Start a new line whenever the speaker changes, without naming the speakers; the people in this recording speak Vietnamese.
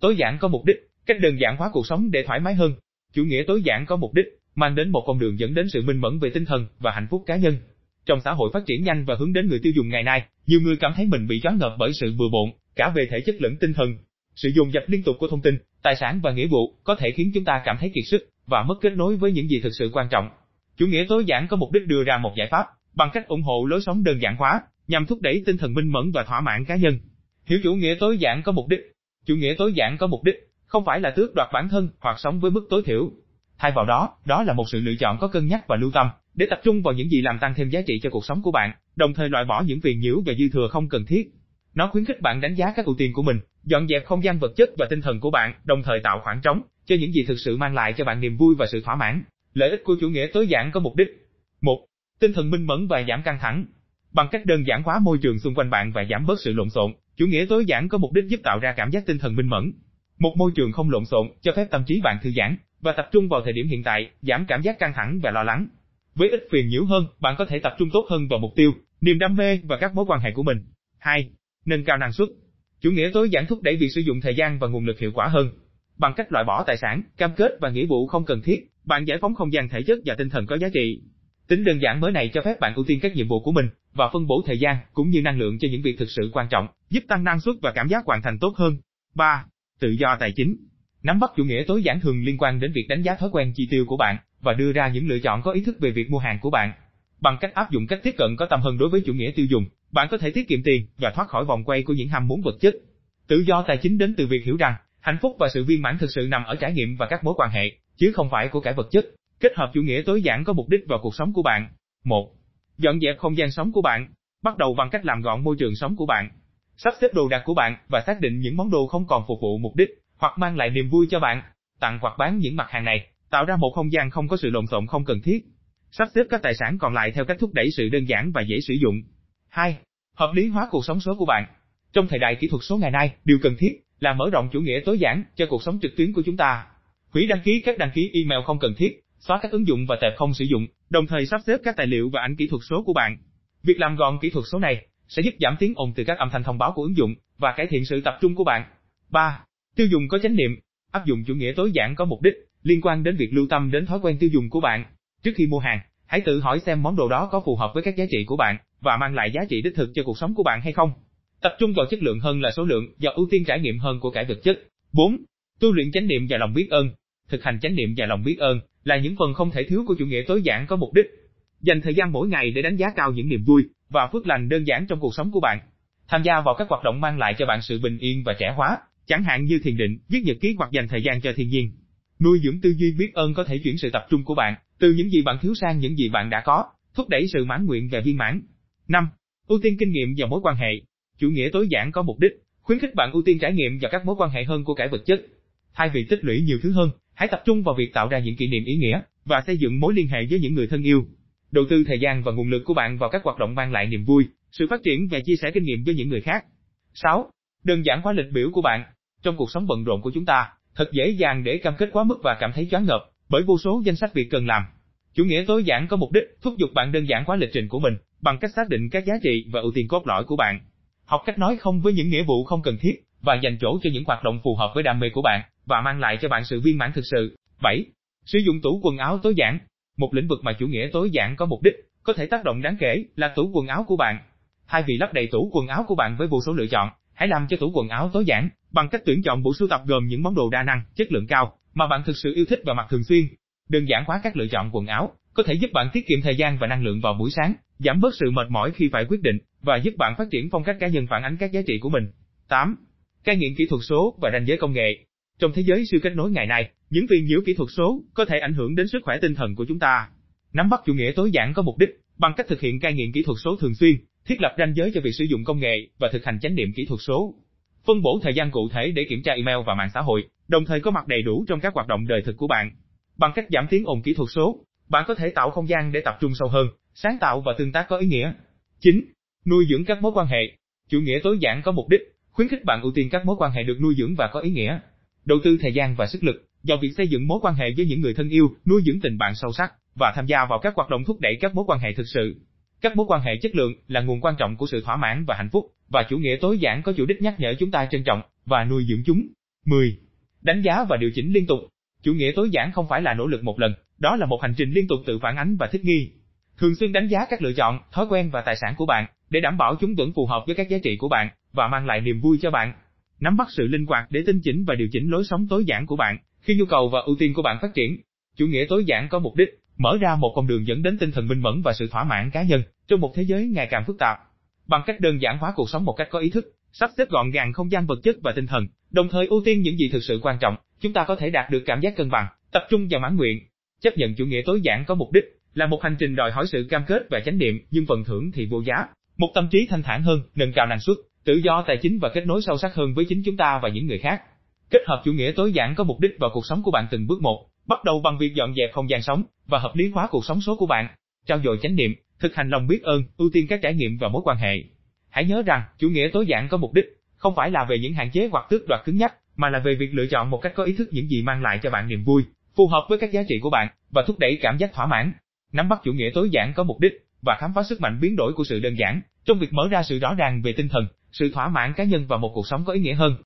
tối giản có mục đích, cách đơn giản hóa cuộc sống để thoải mái hơn. Chủ nghĩa tối giản có mục đích, mang đến một con đường dẫn đến sự minh mẫn về tinh thần và hạnh phúc cá nhân. Trong xã hội phát triển nhanh và hướng đến người tiêu dùng ngày nay, nhiều người cảm thấy mình bị choáng ngợp bởi sự bừa bộn, cả về thể chất lẫn tinh thần. Sự dồn dập liên tục của thông tin, tài sản và nghĩa vụ có thể khiến chúng ta cảm thấy kiệt sức và mất kết nối với những gì thực sự quan trọng. Chủ nghĩa tối giản có mục đích đưa ra một giải pháp bằng cách ủng hộ lối sống đơn giản hóa, nhằm thúc đẩy tinh thần minh mẫn và thỏa mãn cá nhân. Hiểu chủ nghĩa tối giản có mục đích. Chủ nghĩa tối giản có mục đích không phải là tước đoạt bản thân hoặc sống với mức tối thiểu. Thay vào đó, đó là một sự lựa chọn có cân nhắc và lưu tâm để tập trung vào những gì làm tăng thêm giá trị cho cuộc sống của bạn, đồng thời loại bỏ những phiền nhiễu và dư thừa không cần thiết. Nó khuyến khích bạn đánh giá các ưu tiên của mình, dọn dẹp không gian vật chất và tinh thần của bạn, đồng thời tạo khoảng trống cho những gì thực sự mang lại cho bạn niềm vui và sự thỏa mãn. Lợi ích của chủ nghĩa tối giản có mục đích. một, Tinh thần minh mẫn và giảm căng thẳng. Bằng cách đơn giản hóa môi trường xung quanh bạn và giảm bớt sự lộn xộn, chủ nghĩa tối giản có mục đích giúp tạo ra cảm giác tinh thần minh mẫn. Một môi trường không lộn xộn cho phép tâm trí bạn thư giãn và tập trung vào thời điểm hiện tại, giảm cảm giác căng thẳng và lo lắng. Với ít phiền nhiễu hơn, bạn có thể tập trung tốt hơn vào mục tiêu, niềm đam mê và các mối quan hệ của mình. 2. Nâng cao năng suất. Chủ nghĩa tối giản thúc đẩy việc sử dụng thời gian và nguồn lực hiệu quả hơn. Bằng cách loại bỏ tài sản, cam kết và nghĩa vụ không cần thiết, bạn giải phóng không gian thể chất và tinh thần có giá trị. Tính đơn giản mới này cho phép bạn ưu tiên các nhiệm vụ của mình và phân bổ thời gian cũng như năng lượng cho những việc thực sự quan trọng, giúp tăng năng suất và cảm giác hoàn thành tốt hơn. 3. Tự do tài chính. Nắm bắt chủ nghĩa tối giản thường liên quan đến việc đánh giá thói quen chi tiêu của bạn và đưa ra những lựa chọn có ý thức về việc mua hàng của bạn. Bằng cách áp dụng cách tiếp cận có tâm hơn đối với chủ nghĩa tiêu dùng, bạn có thể tiết kiệm tiền và thoát khỏi vòng quay của những ham muốn vật chất. Tự do tài chính đến từ việc hiểu rằng, hạnh phúc và sự viên mãn thực sự nằm ở trải nghiệm và các mối quan hệ, chứ không phải của cải vật chất. Kết hợp chủ nghĩa tối giản có mục đích vào cuộc sống của bạn. 1. Dọn dẹp không gian sống của bạn. Bắt đầu bằng cách làm gọn môi trường sống của bạn. Sắp xếp đồ đạc của bạn và xác định những món đồ không còn phục vụ mục đích hoặc mang lại niềm vui cho bạn. Tặng hoặc bán những mặt hàng này, tạo ra một không gian không có sự lộn xộn không cần thiết. Sắp xếp các tài sản còn lại theo cách thúc đẩy sự đơn giản và dễ sử dụng. 2. Hợp lý hóa cuộc sống số của bạn. Trong thời đại kỹ thuật số ngày nay, điều cần thiết là mở rộng chủ nghĩa tối giản cho cuộc sống trực tuyến của chúng ta. Hủy đăng ký các đăng ký email không cần thiết, xóa các ứng dụng và tệp không sử dụng, đồng thời sắp xếp các tài liệu và ảnh kỹ thuật số của bạn. Việc làm gọn kỹ thuật số này sẽ giúp giảm tiếng ồn từ các âm thanh thông báo của ứng dụng và cải thiện sự tập trung của bạn. 3. Tiêu dùng có chánh niệm, áp dụng chủ nghĩa tối giản có mục đích liên quan đến việc lưu tâm đến thói quen tiêu dùng của bạn. Trước khi mua hàng, hãy tự hỏi xem món đồ đó có phù hợp với các giá trị của bạn và mang lại giá trị đích thực cho cuộc sống của bạn hay không. Tập trung vào chất lượng hơn là số lượng và ưu tiên trải nghiệm hơn của cải vật chất. 4. Tu luyện chánh niệm và lòng biết ơn. Thực hành chánh niệm và lòng biết ơn là những phần không thể thiếu của chủ nghĩa tối giản có mục đích. Dành thời gian mỗi ngày để đánh giá cao những niềm vui và phước lành đơn giản trong cuộc sống của bạn. Tham gia vào các hoạt động mang lại cho bạn sự bình yên và trẻ hóa, chẳng hạn như thiền định, viết nhật ký hoặc dành thời gian cho thiên nhiên. Nuôi dưỡng tư duy biết ơn có thể chuyển sự tập trung của bạn từ những gì bạn thiếu sang những gì bạn đã có, thúc đẩy sự mãn nguyện và viên mãn. 5. Ưu tiên kinh nghiệm và mối quan hệ. Chủ nghĩa tối giản có mục đích khuyến khích bạn ưu tiên trải nghiệm và các mối quan hệ hơn của cải vật chất. Thay vì tích lũy nhiều thứ hơn, hãy tập trung vào việc tạo ra những kỷ niệm ý nghĩa và xây dựng mối liên hệ với những người thân yêu. Đầu tư thời gian và nguồn lực của bạn vào các hoạt động mang lại niềm vui, sự phát triển và chia sẻ kinh nghiệm với những người khác. 6. Đơn giản hóa lịch biểu của bạn. Trong cuộc sống bận rộn của chúng ta, thật dễ dàng để cam kết quá mức và cảm thấy choáng ngợp bởi vô số danh sách việc cần làm. Chủ nghĩa tối giản có mục đích thúc giục bạn đơn giản hóa lịch trình của mình bằng cách xác định các giá trị và ưu tiên cốt lõi của bạn. Học cách nói không với những nghĩa vụ không cần thiết và dành chỗ cho những hoạt động phù hợp với đam mê của bạn và mang lại cho bạn sự viên mãn thực sự. 7. Sử dụng tủ quần áo tối giản. Một lĩnh vực mà chủ nghĩa tối giản có mục đích có thể tác động đáng kể là tủ quần áo của bạn. Thay vì lấp đầy tủ quần áo của bạn với vô số lựa chọn, hãy làm cho tủ quần áo tối giản bằng cách tuyển chọn bộ sưu tập gồm những món đồ đa năng, chất lượng cao mà bạn thực sự yêu thích và mặc thường xuyên. Đơn giản hóa các lựa chọn quần áo có thể giúp bạn tiết kiệm thời gian và năng lượng vào buổi sáng, giảm bớt sự mệt mỏi khi phải quyết định và giúp bạn phát triển phong cách cá nhân phản ánh các giá trị của mình. 8. Cai nghiện kỹ thuật số và ranh giới công nghệ. Trong thế giới siêu kết nối ngày nay, những viên nhiễu kỹ thuật số có thể ảnh hưởng đến sức khỏe tinh thần của chúng ta. Nắm bắt chủ nghĩa tối giản có mục đích bằng cách thực hiện cai nghiện kỹ thuật số thường xuyên, thiết lập ranh giới cho việc sử dụng công nghệ và thực hành chánh niệm kỹ thuật số. Phân bổ thời gian cụ thể để kiểm tra email và mạng xã hội, đồng thời có mặt đầy đủ trong các hoạt động đời thực của bạn. Bằng cách giảm tiếng ồn kỹ thuật số, bạn có thể tạo không gian để tập trung sâu hơn, sáng tạo và tương tác có ý nghĩa. 9. Nuôi dưỡng các mối quan hệ. Chủ nghĩa tối giản có mục đích khuyến khích bạn ưu tiên các mối quan hệ được nuôi dưỡng và có ý nghĩa. Đầu tư thời gian và sức lực vào việc xây dựng mối quan hệ với những người thân yêu, nuôi dưỡng tình bạn sâu sắc và tham gia vào các hoạt động thúc đẩy các mối quan hệ thực sự. Các mối quan hệ chất lượng là nguồn quan trọng của sự thỏa mãn và hạnh phúc, và chủ nghĩa tối giản có chủ đích nhắc nhở chúng ta trân trọng và nuôi dưỡng chúng. 10. Đánh giá và điều chỉnh liên tục. Chủ nghĩa tối giản không phải là nỗ lực một lần, đó là một hành trình liên tục tự phản ánh và thích nghi. Thường xuyên đánh giá các lựa chọn, thói quen và tài sản của bạn để đảm bảo chúng vẫn phù hợp với các giá trị của bạn và mang lại niềm vui cho bạn. Nắm bắt sự linh hoạt để tinh chỉnh và điều chỉnh lối sống tối giản của bạn khi nhu cầu và ưu tiên của bạn phát triển. Chủ nghĩa tối giản có mục đích mở ra một con đường dẫn đến tinh thần minh mẫn và sự thỏa mãn cá nhân trong một thế giới ngày càng phức tạp. Bằng cách đơn giản hóa cuộc sống một cách có ý thức, sắp xếp gọn gàng không gian vật chất và tinh thần, đồng thời ưu tiên những gì thực sự quan trọng, chúng ta có thể đạt được cảm giác cân bằng, tập trung và mãn nguyện. Chấp nhận chủ nghĩa tối giản có mục đích là một hành trình đòi hỏi sự cam kết và chánh niệm, nhưng phần thưởng thì vô giá. Một tâm trí thanh thản hơn, nâng cao năng suất, tự do tài chính và kết nối sâu sắc hơn với chính chúng ta và những người khác. Kết hợp chủ nghĩa tối giản có mục đích vào cuộc sống của bạn từng bước một, bắt đầu bằng việc dọn dẹp không gian sống và hợp lý hóa cuộc sống số của bạn, trao dồi chánh niệm, thực hành lòng biết ơn, ưu tiên các trải nghiệm và mối quan hệ. Hãy nhớ rằng, chủ nghĩa tối giản có mục đích không phải là về những hạn chế hoặc tước đoạt cứng nhắc, mà là về việc lựa chọn một cách có ý thức những gì mang lại cho bạn niềm vui, phù hợp với các giá trị của bạn và thúc đẩy cảm giác thỏa mãn. Nắm bắt chủ nghĩa tối giản có mục đích và khám phá sức mạnh biến đổi của sự đơn giản trong việc mở ra sự rõ ràng về tinh thần, sự thỏa mãn cá nhân và một cuộc sống có ý nghĩa hơn.